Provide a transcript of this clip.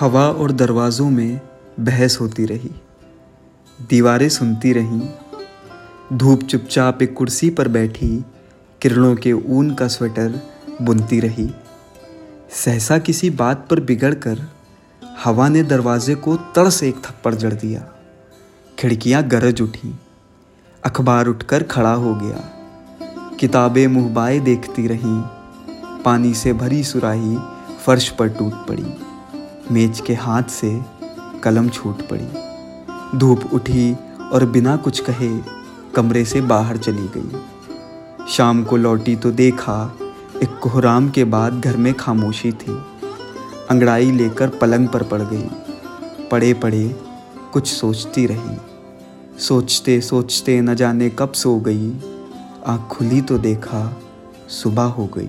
हवा और दरवाज़ों में बहस होती रही। दीवारें सुनती रहीं। धूप चुपचाप एक कुर्सी पर बैठी, किरणों के ऊन का स्वेटर बुनती रही। सहसा किसी बात पर बिगड़कर हवा ने दरवाजे को तड़ से एक थप्पड़ जड़ दिया। खिड़कियाँ गरज उठी। अखबार उठकर खड़ा हो गया। किताबें मुहबाए देखती रहीं। पानी से भरी सुराही फर्श पर टूट पड़ी। मेज के हाथ से कलम छूट पड़ी। धूप उठी और बिना कुछ कहे कमरे से बाहर चली गई। शाम को लौटी तो देखा एक कोहराम के बाद घर में खामोशी थी। अंगड़ाई लेकर पलंग पर पड़ गई। पड़े पड़े कुछ सोचती रही। सोचते सोचते न जाने कब सो गई। आँख खुली तो देखा सुबह हो गई।